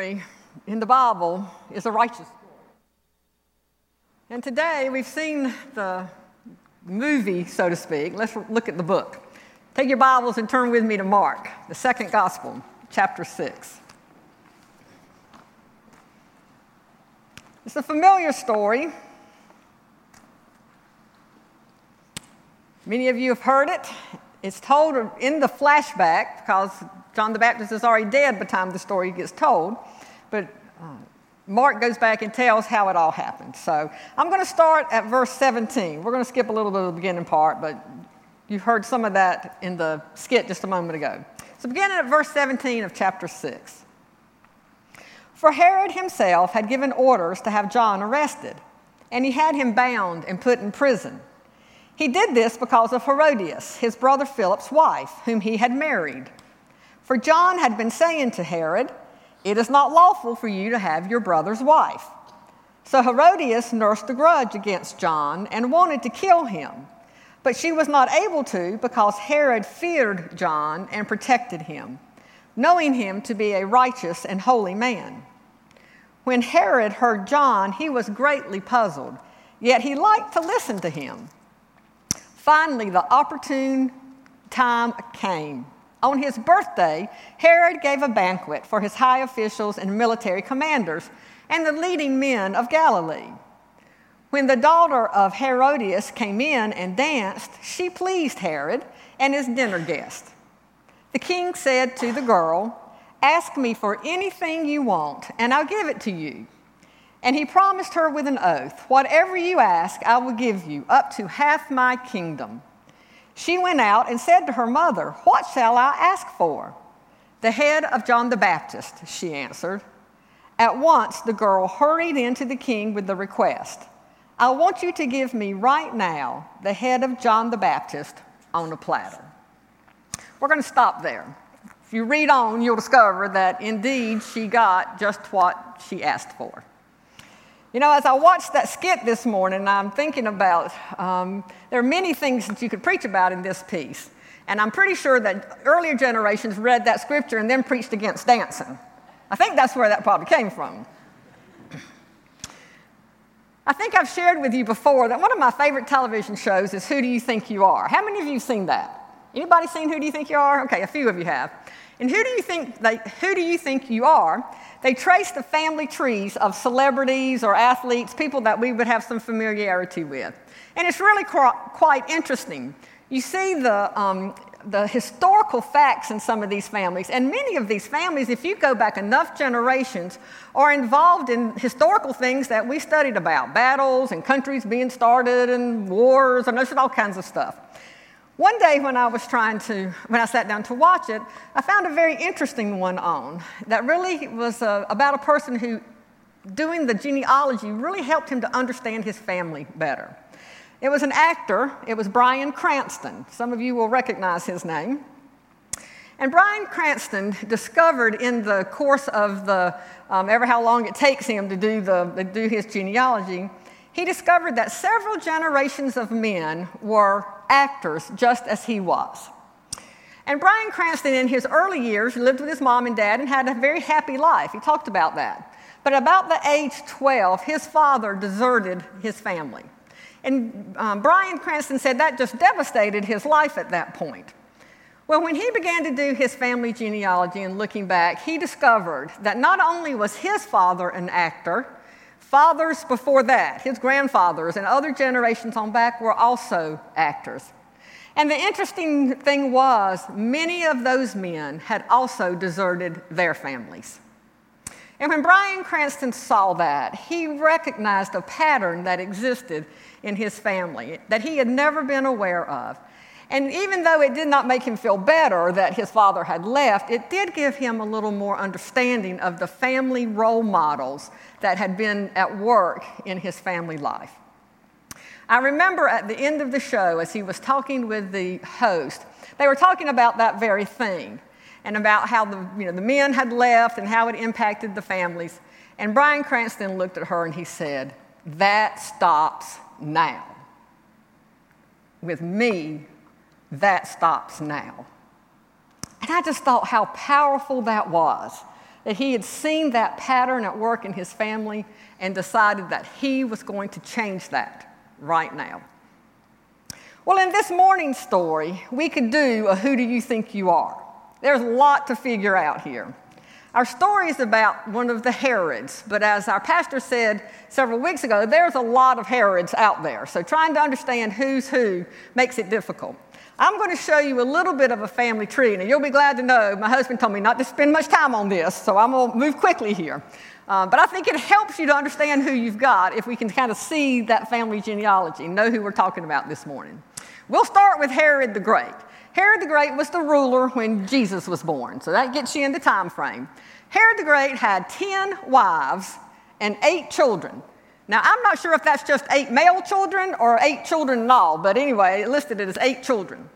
story in the Bible is a righteous story. And today we've seen the movie, so to speak. Let's look at the book. Take your Bibles and turn with me to Mark, the second gospel, chapter 6. It's a familiar story. Many of you have heard it. It's told in the flashback because John the Baptist is already dead by the time the story gets told. But uh, Mark goes back and tells how it all happened. So I'm going to start at verse 17. We're going to skip a little bit of the beginning part, but you heard some of that in the skit just a moment ago. So beginning at verse 17 of chapter 6. For Herod himself had given orders to have John arrested, and he had him bound and put in prison. He did this because of Herodias, his brother Philip's wife, whom he had married. For John had been saying to Herod, It is not lawful for you to have your brother's wife. So Herodias nursed a grudge against John and wanted to kill him. But she was not able to because Herod feared John and protected him, knowing him to be a righteous and holy man. When Herod heard John, he was greatly puzzled, yet he liked to listen to him. Finally, the opportune time came. On his birthday, Herod gave a banquet for his high officials and military commanders and the leading men of Galilee. When the daughter of Herodias came in and danced, she pleased Herod and his dinner guest. The king said to the girl, Ask me for anything you want, and I'll give it to you. And he promised her with an oath, Whatever you ask, I will give you, up to half my kingdom. She went out and said to her mother, What shall I ask for? The head of John the Baptist, she answered. At once the girl hurried into the king with the request I want you to give me right now the head of John the Baptist on a platter. We're going to stop there. If you read on, you'll discover that indeed she got just what she asked for. You know, as I watched that skit this morning, I'm thinking about um, there are many things that you could preach about in this piece. And I'm pretty sure that earlier generations read that scripture and then preached against dancing. I think that's where that probably came from. I think I've shared with you before that one of my favorite television shows is Who Do You Think You Are? How many of you have seen that? Anybody seen Who Do You Think You Are? Okay, a few of you have. And who do you think, they, who do you, think you are? They trace the family trees of celebrities or athletes, people that we would have some familiarity with. And it's really quite interesting. You see the, um, the historical facts in some of these families. And many of these families, if you go back enough generations, are involved in historical things that we studied about battles and countries being started and wars and all kinds of stuff. One day when I was trying to, when I sat down to watch it, I found a very interesting one on that really was uh, about a person who, doing the genealogy, really helped him to understand his family better. It was an actor, it was Bryan Cranston. Some of you will recognize his name. And Bryan Cranston discovered in the course of the, um, ever how long it takes him to do, the, to do his genealogy, he discovered that several generations of men were actors just as he was. And Bryan Cranston, in his early years, lived with his mom and dad and had a very happy life. He talked about that. But about the age 12, his father deserted his family. And um, Bryan Cranston said that just devastated his life at that point. Well, when he began to do his family genealogy and looking back, he discovered that not only was his father an actor, Fathers before that, his grandfathers and other generations on back were also actors. And the interesting thing was, many of those men had also deserted their families. And when Bryan Cranston saw that, he recognized a pattern that existed in his family that he had never been aware of. And even though it did not make him feel better that his father had left, it did give him a little more understanding of the family role models that had been at work in his family life. I remember at the end of the show, as he was talking with the host, they were talking about that very thing and about how the, you know, the men had left and how it impacted the families. And Bryan Cranston looked at her and he said, That stops now. With me, that stops now. And I just thought how powerful that was. That he had seen that pattern at work in his family and decided that he was going to change that right now. Well, in this morning's story, we could do a Who Do You Think You Are? There's a lot to figure out here. Our story is about one of the Herods, but as our pastor said several weeks ago, there's a lot of Herods out there. So trying to understand who's who makes it difficult. I'm going to show you a little bit of a family tree, and you'll be glad to know my husband told me not to spend much time on this, so I'm going to move quickly here. Uh, but I think it helps you to understand who you've got if we can kind of see that family genealogy, know who we're talking about this morning. We'll start with Herod the Great. Herod the Great was the ruler when Jesus was born, so that gets you in the time frame. Herod the Great had 10 wives and eight children. Now, I'm not sure if that's just eight male children or eight children in all, but anyway, it listed it as eight children.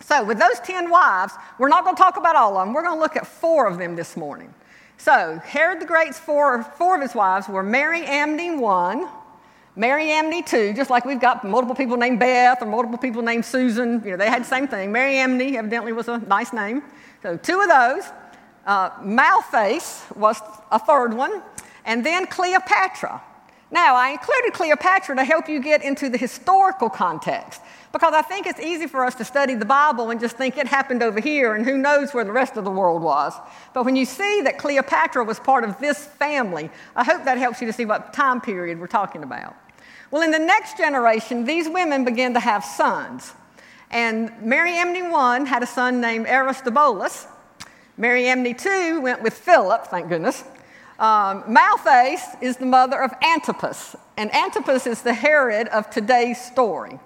So, with those 10 wives, we're not going to talk about all of them. We're going to look at four of them this morning. So, Herod the Great's four, four of his wives were Mariamne, one, Mariamne, two, just like we've got multiple people named Beth or multiple people named Susan. You know, they had the same thing. Mariamne evidently was a nice name. So, two of those. Uh, Malthace was a third one. And then Cleopatra. Now, I included Cleopatra to help you get into the historical context because I think it's easy for us to study the Bible and just think it happened over here and who knows where the rest of the world was. But when you see that Cleopatra was part of this family, I hope that helps you to see what time period we're talking about. Well, in the next generation, these women began to have sons. And Mariamne 1 had a son named Aristobulus. Mariamne 2 went with Philip, thank goodness. Um, Malthace is the mother of Antipas, and Antipas is the Herod of today's story.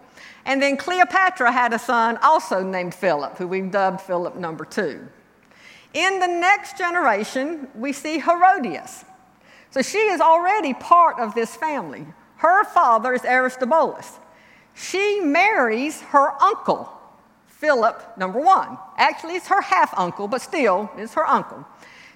And then Cleopatra had a son also named Philip, who we've dubbed Philip number two. In the next generation, we see Herodias. So she is already part of this family. Her father is Aristobulus. She marries her uncle, Philip number one. Actually, it's her half uncle, but still, it's her uncle.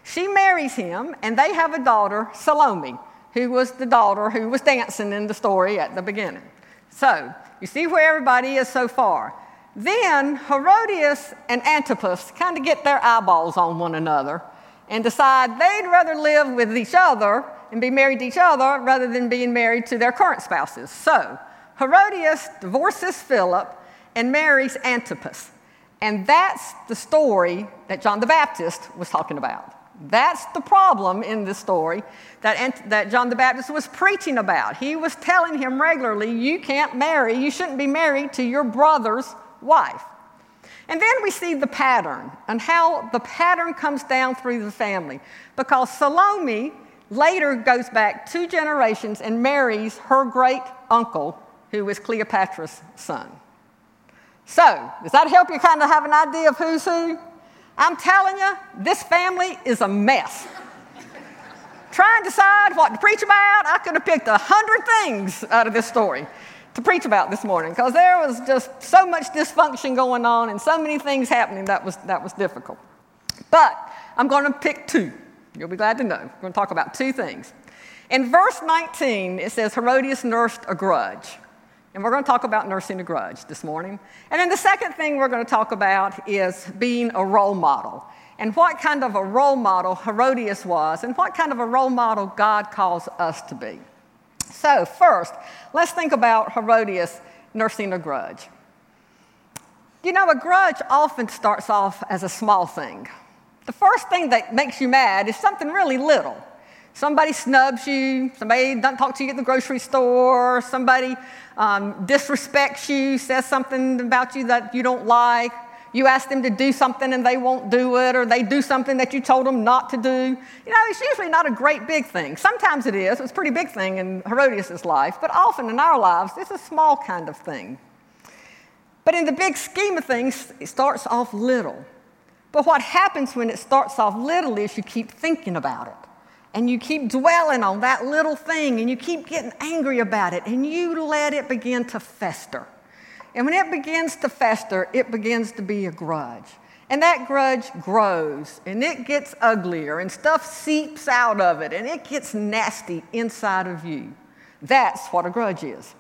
She marries him, and they have a daughter, Salome, who was the daughter who was dancing in the story at the beginning. So, you see where everybody is so far. Then Herodias and Antipas kind of get their eyeballs on one another and decide they'd rather live with each other and be married to each other rather than being married to their current spouses. So, Herodias divorces Philip and marries Antipas. And that's the story that John the Baptist was talking about. That's the problem in this story that, that John the Baptist was preaching about. He was telling him regularly, You can't marry, you shouldn't be married to your brother's wife. And then we see the pattern and how the pattern comes down through the family. Because Salome later goes back two generations and marries her great uncle, who was Cleopatra's son. So, does that help you kind of have an idea of who's who? I'm telling you, this family is a mess. Trying to decide what to preach about, I could have picked a hundred things out of this story to preach about this morning because there was just so much dysfunction going on and so many things happening that was, that was difficult. But I'm going to pick two. You'll be glad to know. We're going to talk about two things. In verse 19, it says Herodias nursed a grudge. And we're going to talk about nursing a grudge this morning. And then the second thing we're going to talk about is being a role model and what kind of a role model Herodias was and what kind of a role model God calls us to be. So, first, let's think about Herodias nursing a grudge. You know, a grudge often starts off as a small thing. The first thing that makes you mad is something really little. Somebody snubs you, somebody doesn't talk to you at the grocery store, somebody um, disrespects you, says something about you that you don't like. You ask them to do something and they won't do it, or they do something that you told them not to do. You know, it's usually not a great big thing. Sometimes it is. It's a pretty big thing in Herodias' life, but often in our lives, it's a small kind of thing. But in the big scheme of things, it starts off little. But what happens when it starts off little is you keep thinking about it and you keep dwelling on that little thing and you keep getting angry about it and you let it begin to fester. And when it begins to fester, it begins to be a grudge. And that grudge grows and it gets uglier and stuff seeps out of it and it gets nasty inside of you. That's what a grudge is.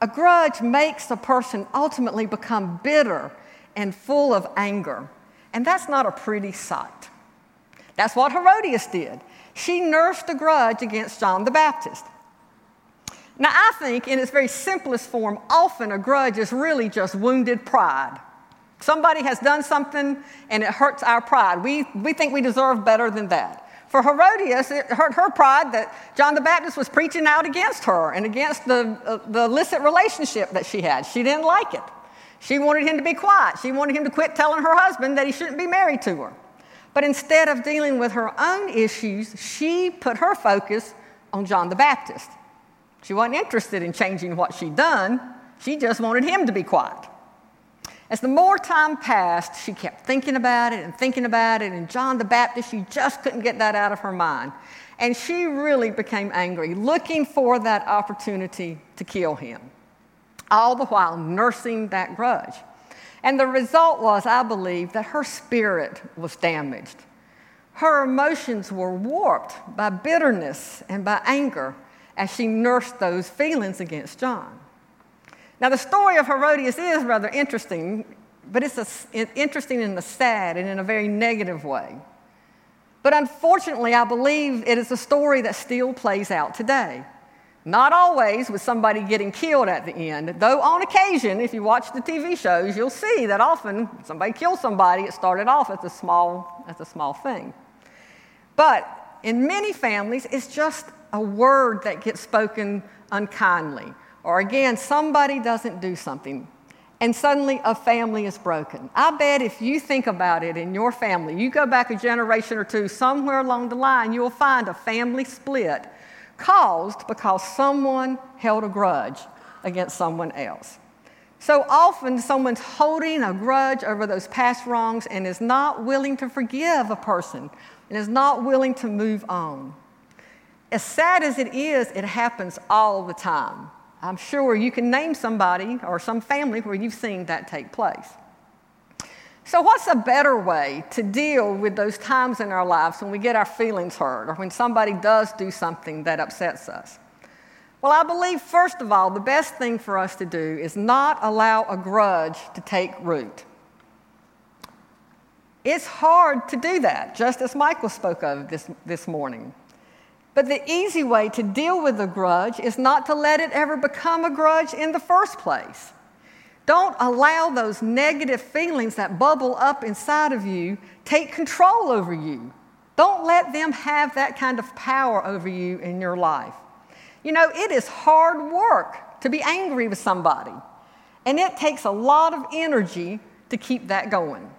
A grudge makes a person ultimately become bitter and full of anger. And that's not a pretty sight. That's what Herodias did. She nursed a grudge against John the Baptist. Now, I think in its very simplest form, often a grudge is really just wounded pride. Somebody has done something and it hurts our pride. We, we think we deserve better than that. For Herodias, it hurt her pride that John the Baptist was preaching out against her and against the, uh, the illicit relationship that she had. She didn't like it. She wanted him to be quiet. She wanted him to quit telling her husband that he shouldn't be married to her. But instead of dealing with her own issues, she put her focus on John the Baptist. She wasn't interested in changing what she'd done, she just wanted him to be quiet. As the more time passed, she kept thinking about it and thinking about it, and John the Baptist, she just couldn't get that out of her mind. And she really became angry, looking for that opportunity to kill him, all the while nursing that grudge. And the result was, I believe, that her spirit was damaged. Her emotions were warped by bitterness and by anger as she nursed those feelings against John. Now, the story of Herodias is rather interesting, but it's a, interesting in a sad and in a very negative way. But unfortunately, I believe it is a story that still plays out today. Not always with somebody getting killed at the end, though on occasion, if you watch the TV shows, you'll see that often somebody kills somebody, it started off as a small, as a small thing. But in many families, it's just a word that gets spoken unkindly or again, somebody doesn't do something and suddenly a family is broken. I bet if you think about it in your family, you go back a generation or two, somewhere along the line, you'll find a family split caused because someone held a grudge against someone else. So often, someone's holding a grudge over those past wrongs and is not willing to forgive a person and is not willing to move on. As sad as it is, it happens all the time. I'm sure you can name somebody or some family where you've seen that take place. So, what's a better way to deal with those times in our lives when we get our feelings hurt or when somebody does do something that upsets us? Well, I believe, first of all, the best thing for us to do is not allow a grudge to take root. It's hard to do that, just as Michael spoke of this, this morning. But the easy way to deal with a grudge is not to let it ever become a grudge in the first place. Don't allow those negative feelings that bubble up inside of you take control over you. Don't let them have that kind of power over you in your life. You know, it is hard work to be angry with somebody, and it takes a lot of energy to keep that going.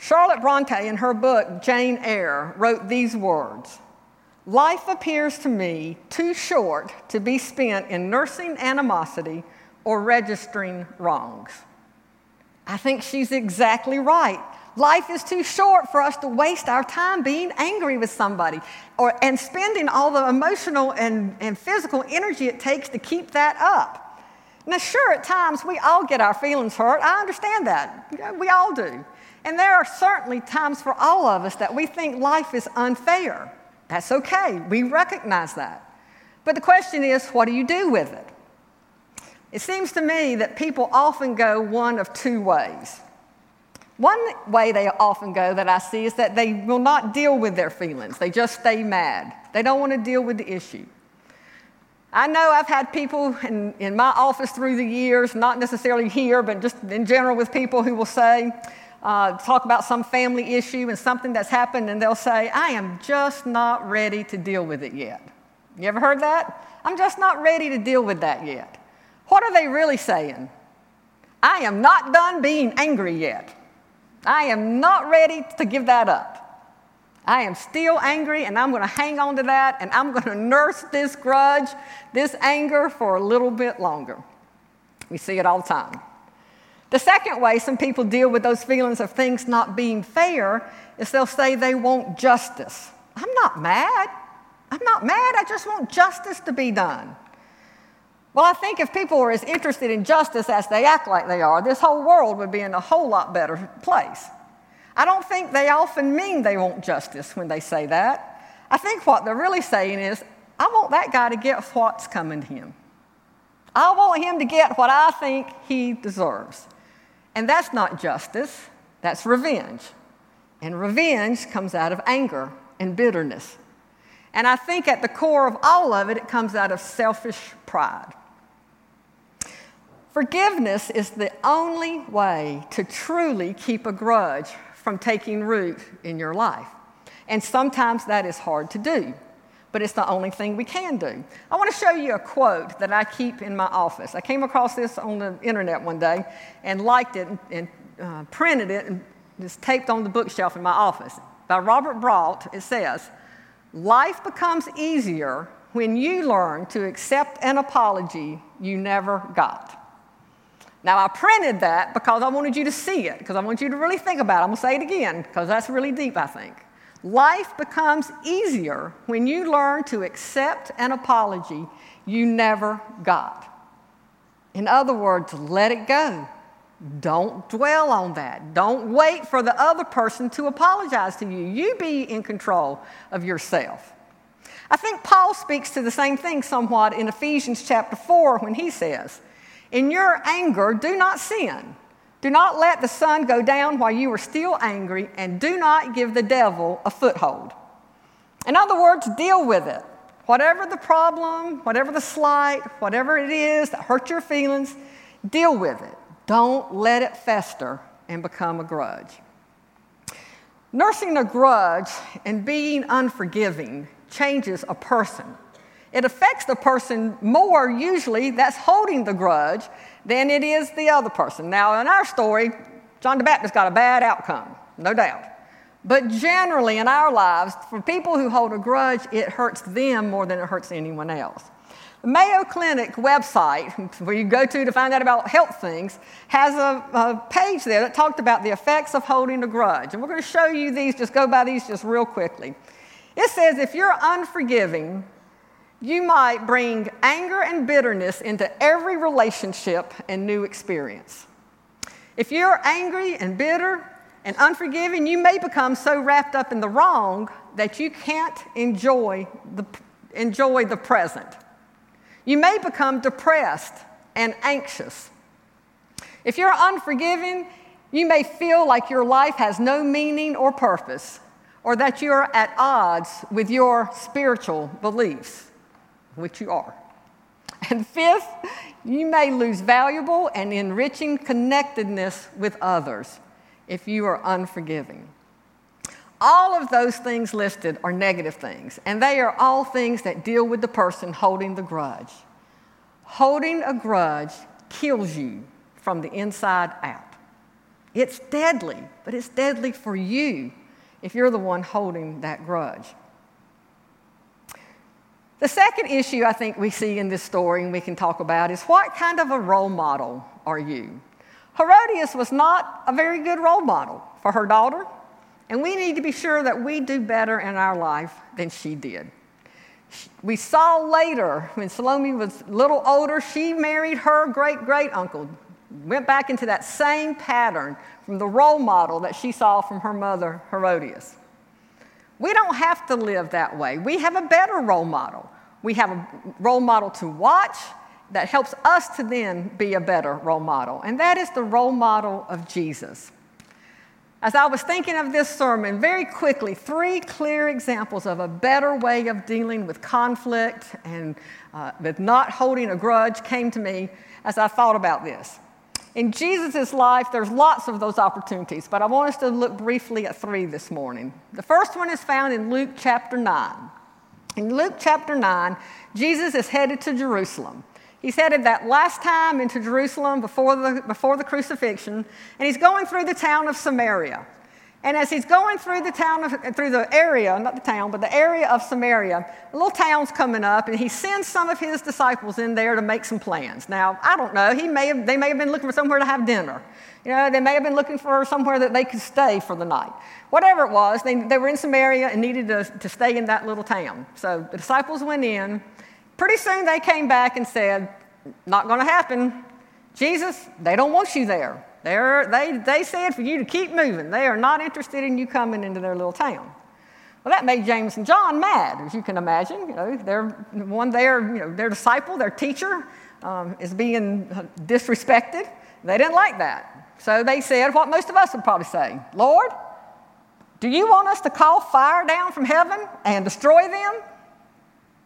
Charlotte Bronte, in her book Jane Eyre, wrote these words Life appears to me too short to be spent in nursing animosity or registering wrongs. I think she's exactly right. Life is too short for us to waste our time being angry with somebody or, and spending all the emotional and, and physical energy it takes to keep that up. Now, sure, at times we all get our feelings hurt. I understand that. We all do. And there are certainly times for all of us that we think life is unfair. That's okay. We recognize that. But the question is, what do you do with it? It seems to me that people often go one of two ways. One way they often go that I see is that they will not deal with their feelings, they just stay mad. They don't want to deal with the issue. I know I've had people in, in my office through the years, not necessarily here, but just in general with people who will say, uh, talk about some family issue and something that's happened, and they'll say, I am just not ready to deal with it yet. You ever heard that? I'm just not ready to deal with that yet. What are they really saying? I am not done being angry yet. I am not ready to give that up. I am still angry and I'm going to hang on to that and I'm going to nurse this grudge, this anger for a little bit longer. We see it all the time. The second way some people deal with those feelings of things not being fair is they'll say they want justice. I'm not mad. I'm not mad. I just want justice to be done. Well, I think if people were as interested in justice as they act like they are, this whole world would be in a whole lot better place. I don't think they often mean they want justice when they say that. I think what they're really saying is, I want that guy to get what's coming to him. I want him to get what I think he deserves. And that's not justice, that's revenge. And revenge comes out of anger and bitterness. And I think at the core of all of it, it comes out of selfish pride. Forgiveness is the only way to truly keep a grudge from taking root in your life. And sometimes that is hard to do, but it's the only thing we can do. I want to show you a quote that I keep in my office. I came across this on the internet one day and liked it and, and uh, printed it and just taped on the bookshelf in my office. By Robert Brault, it says, Life becomes easier when you learn to accept an apology you never got. Now, I printed that because I wanted you to see it, because I want you to really think about it. I'm going to say it again, because that's really deep, I think. Life becomes easier when you learn to accept an apology you never got. In other words, let it go. Don't dwell on that. Don't wait for the other person to apologize to you. You be in control of yourself. I think Paul speaks to the same thing somewhat in Ephesians chapter 4 when he says, in your anger, do not sin. Do not let the sun go down while you are still angry, and do not give the devil a foothold. In other words, deal with it. Whatever the problem, whatever the slight, whatever it is that hurts your feelings, deal with it. Don't let it fester and become a grudge. Nursing a grudge and being unforgiving changes a person it affects the person more, usually, that's holding the grudge than it is the other person. Now, in our story, John the Baptist got a bad outcome, no doubt. But generally, in our lives, for people who hold a grudge, it hurts them more than it hurts anyone else. The Mayo Clinic website, where you go to to find out about health things, has a, a, page there that talked about the effects of holding a grudge. And we're going to show you these, just go by these just real quickly. It says if you're unforgiving, you might bring anger and bitterness into every relationship and new experience. If you're angry and bitter and unforgiving, you may become so wrapped up in the wrong that you can't enjoy the, enjoy the present. You may become depressed and anxious. If you're unforgiving, you may feel like your life has no meaning or purpose, or that you're at odds with your spiritual beliefs which you are. And fifth, you may lose valuable and enriching connectedness with others if you are unforgiving. All of those things listed are negative things, and they are all things that deal with the person holding the grudge. Holding a grudge kills you from the inside out. It's deadly, but it's deadly for you if you're the one holding that grudge. The second issue I think we see in this story and we can talk about is what kind of a role model are you? Herodias was not a very good role model for her daughter, and we need to be sure that we do better in our life than she did. We saw later when Salome was a little older, she married her great great uncle, went back into that same pattern from the role model that she saw from her mother, Herodias. We don't have to live that way. We have a better role model. We have a role model to watch that helps us to then be a better role model, and that is the role model of Jesus. As I was thinking of this sermon, very quickly, three clear examples of a better way of dealing with conflict and uh, with not holding a grudge came to me as I thought about this. In Jesus' life, there's lots of those opportunities, but I want us to look briefly at three this morning. The first one is found in Luke chapter 9. In Luke chapter 9, Jesus is headed to Jerusalem. He's headed that last time into Jerusalem before the, before the crucifixion, and he's going through the town of Samaria. And as he's going through the town, of, through the area, not the town, but the area of Samaria, a little town's coming up, and he sends some of his disciples in there to make some plans. Now, I don't know, he may have, they may have been looking for somewhere to have dinner. You know, they may have been looking for somewhere that they could stay for the night. Whatever it was, they, they were in Samaria and needed to, to stay in that little town. So the disciples went in. Pretty soon they came back and said, Not going to happen. Jesus, they don't want you there. They're, they, they said for you to keep moving. They are not interested in you coming into their little town. Well, that made James and John mad, as you can imagine. You know, they're one, their, you know, their disciple, their teacher, um, is being disrespected. They didn't like that. So they said what most of us would probably say Lord, Do you want us to call fire down from heaven and destroy them?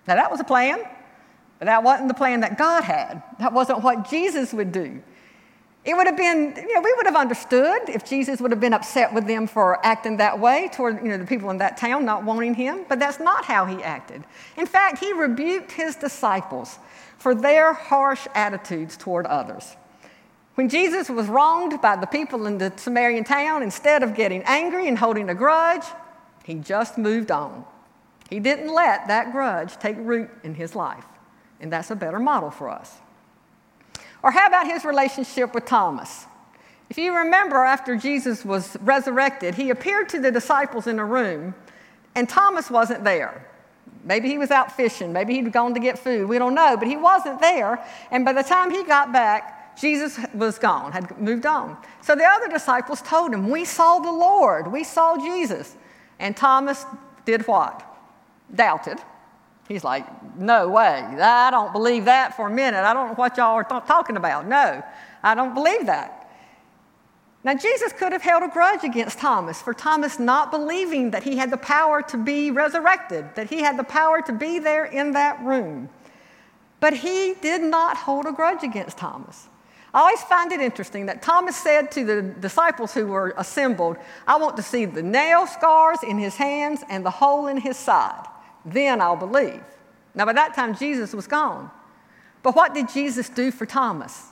Now, that was a plan, but that wasn't the plan that God had. That wasn't what Jesus would do. It would have been, you know, we would have understood if Jesus would have been upset with them for acting that way toward, you know, the people in that town not wanting him, but that's not how he acted. In fact, he rebuked his disciples for their harsh attitudes toward others. When Jesus was wronged by the people in the Samaritan town, instead of getting angry and holding a grudge, he just moved on. He didn't let that grudge take root in his life. And that's a better model for us. Or how about his relationship with Thomas? If you remember, after Jesus was resurrected, he appeared to the disciples in a room, and Thomas wasn't there. Maybe he was out fishing, maybe he'd gone to get food, we don't know, but he wasn't there. And by the time he got back, Jesus was gone, had moved on. So the other disciples told him, We saw the Lord, we saw Jesus. And Thomas did what? Doubted. He's like, No way. I don't believe that for a minute. I don't know what y'all are th- talking about. No, I don't believe that. Now, Jesus could have held a grudge against Thomas for Thomas not believing that he had the power to be resurrected, that he had the power to be there in that room. But he did not hold a grudge against Thomas. I always find it interesting that Thomas said to the disciples who were assembled, I want to see the nail scars in his hands and the hole in his side then I'll believe. Now, by that time, Jesus was gone. But what did Jesus do for Thomas?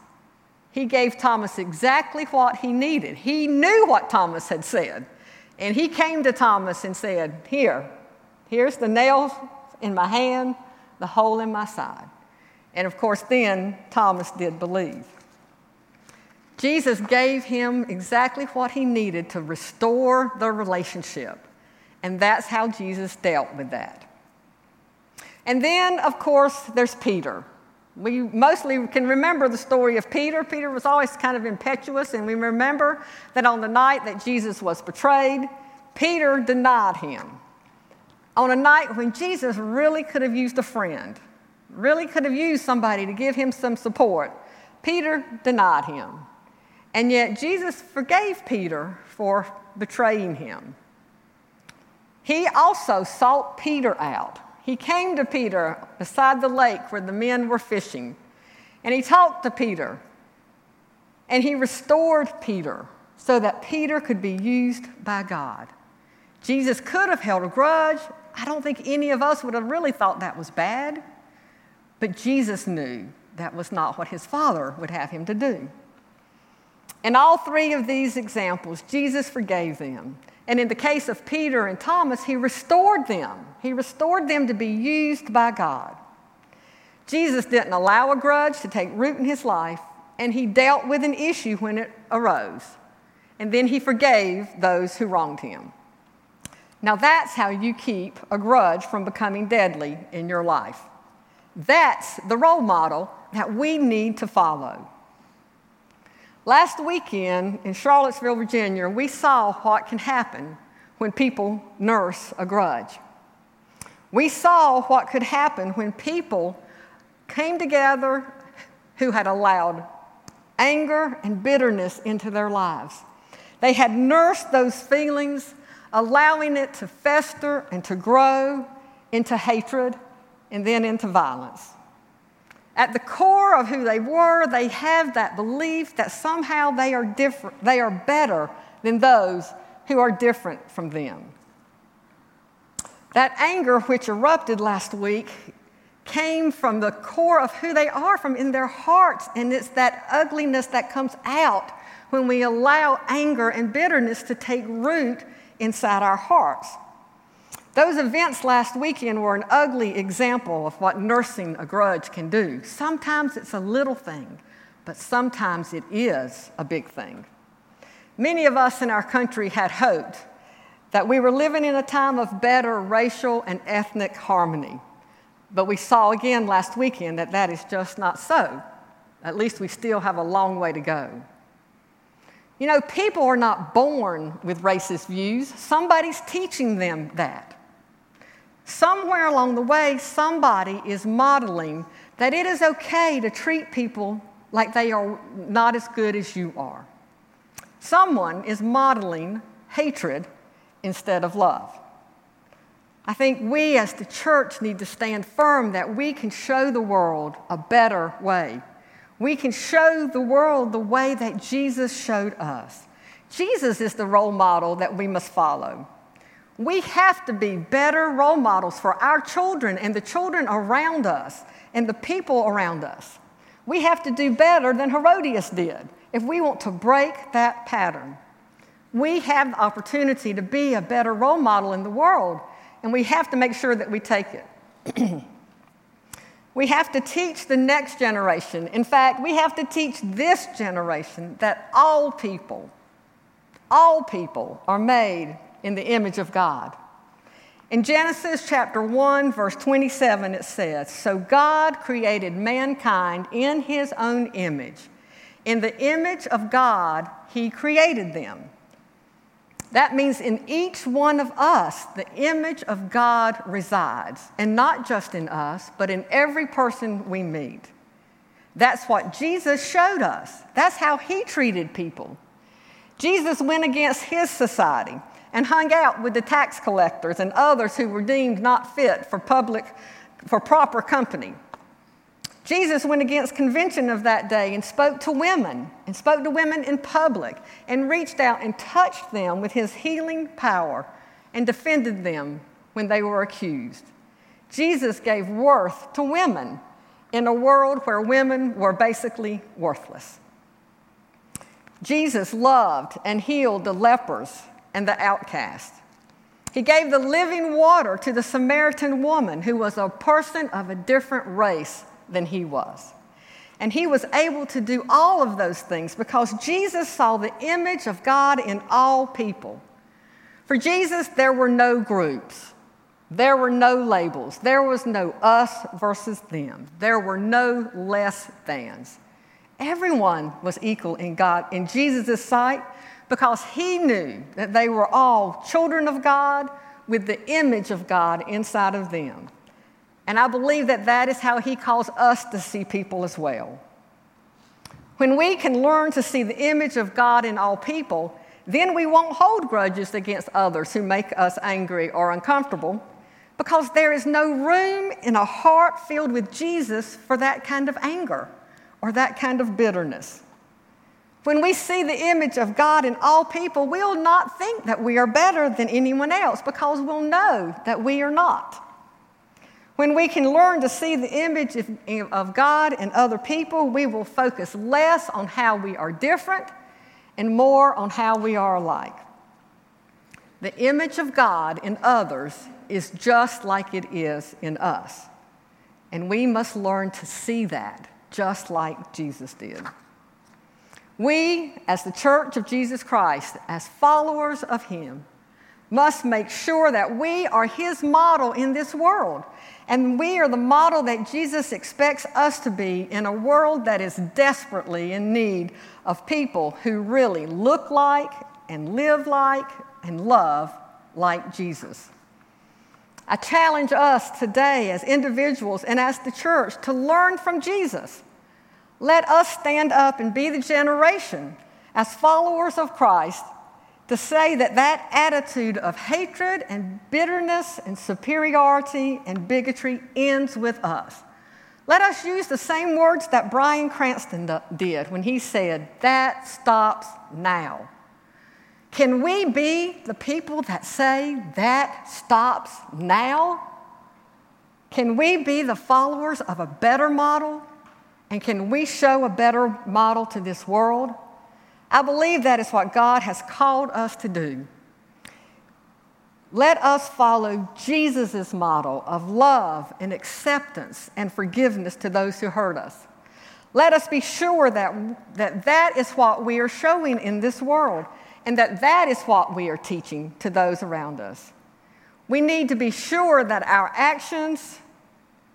He gave Thomas exactly what he needed. He knew what Thomas had said. And he came to Thomas and said, Here, here's the nails in my hand, the hole in my side. And of course, then Thomas did believe. Jesus gave him exactly what he needed to restore the relationship. And that's how Jesus dealt with that. And then, of course, there's Peter. We mostly can remember the story of Peter. Peter was always kind of impetuous, and we remember that on the night that Jesus was betrayed, Peter denied him. On a night when Jesus really could have used a friend, really could have used somebody to give him some support, Peter denied him. And yet Jesus forgave Peter for betraying him. He also sought Peter out he came to Peter beside the lake where the men were fishing, and he talked to Peter, and he restored Peter so that Peter could be used by God. Jesus could have held a grudge. I don't think any of us would have really thought that was bad, but Jesus knew that was not what his Father would have him to do. In all three of these examples, Jesus forgave them. And in the case of Peter and Thomas, he restored them. He restored them to be used by God. Jesus didn't allow a grudge to take root in his life, and he dealt with an issue when it arose. And then he forgave those who wronged him. Now, that's how you keep a grudge from becoming deadly in your life. That's the role model that we need to follow. Last weekend in Charlottesville, Virginia, we saw what can happen when people nurse a grudge. We saw what could happen when people came together who had allowed anger and bitterness into their lives. They had nursed those feelings, allowing it to fester and to grow into hatred and then into violence. At the core of who they were, they have that belief that somehow they are different, they are better than those who are different from them. That anger which erupted last week came from the core of who they are, from in their hearts, and it's that ugliness that comes out when we allow anger and bitterness to take root inside our hearts. Those events last weekend were an ugly example of what nursing a grudge can do. Sometimes it's a little thing, but sometimes it is a big thing. Many of us in our country had hoped that we were living in a time of better racial and ethnic harmony. But we saw again last weekend that that is just not so. At least we still have a long way to go. You know, people are not born with racist views, somebody's teaching them that. Somewhere along the way, somebody is modeling that it is okay to treat people like they are not as good as you are. Someone is modeling hatred instead of love. I think we as the church need to stand firm that we can show the world a better way. We can show the world the way that Jesus showed us. Jesus is the role model that we must follow. We have to be better role models for our children and the children around us and the people around us. We have to do better than Herodias did if we want to break that pattern. We have the opportunity to be a better role model in the world, and we have to make sure that we take it. we have to teach the next generation. In fact, we have to teach this generation that all people, all people are made in the image of God. In Genesis chapter 1, verse 27, it says, So God created mankind in his own image. In the image of God, he created them. That means in each one of us, the image of God resides, and not just in us, but in every person we meet. That's what Jesus showed us. That's how he treated people. Jesus went against his society and hung out with the tax collectors and others who were deemed not fit for public for proper company. Jesus went against convention of that day and spoke to women and spoke to women in public and reached out and touched them with his healing power and defended them when they were accused. Jesus gave worth to women in a world where women were basically worthless. Jesus loved and healed the lepers and the outcast. He gave the living water to the Samaritan woman who was a person of a different race than he was. And he was able to do all of those things because Jesus saw the image of God in all people. For Jesus, there were no groups, there were no labels, there was no us versus them, there were no less thans. Everyone was equal in God, in Jesus' sight, because he knew that they were all children of God with the image of God inside of them. And I believe that that is how he calls us to see people as well. When we can learn to see the image of God in all people, then we won't hold grudges against others who make us angry or uncomfortable because there is no room in a heart filled with Jesus for that kind of anger or that kind of bitterness. When we see the image of God in all people, we'll not think that we are better than anyone else because we'll know that we are not. When we can learn to see the image of God in other people, we will focus less on how we are different and more on how we are alike. The image of God in others is just like it is in us. And we must learn to see that just like Jesus did. We, as the Church of Jesus Christ, as followers of Him, must make sure that we are His model in this world. And we are the model that Jesus expects us to be in a world that is desperately in need of people who really look like and live like and love like Jesus. I challenge us today as individuals and as the church to learn from Jesus let us stand up and be the generation as followers of Christ to say that that attitude of hatred and bitterness and superiority and bigotry ends with us. Let us use the same words that Bryan Cranston did when he said, That stops now. Can we be the people that say that stops now? Can we be the followers of a better model and can we show a better model to this world? I believe that is what God has called us to do. Let us follow Jesus' model of love and acceptance and forgiveness to those who hurt us. Let us be sure that, that that is what we are showing in this world and that that is what we are teaching to those around us. We need to be sure that our actions,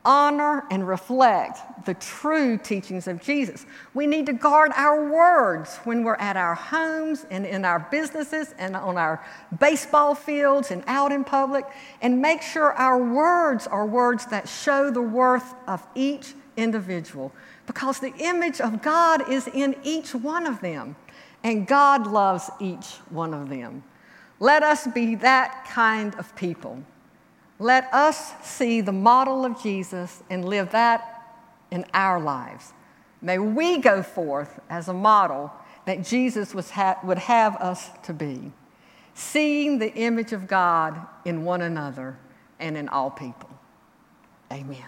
honor and reflect the true teachings of Jesus. We need to guard our words when we're at our homes and in our businesses and on our baseball fields and out in public, and make sure our words are words that show the worth of each individual because the image of God is in each one of them, and God loves each one of them. Let us be that kind of people. Let us see the model of Jesus and live that in our lives. May we go forth as a model that Jesus ha- would have us to be, seeing the image of God in one another and in all people. Amen.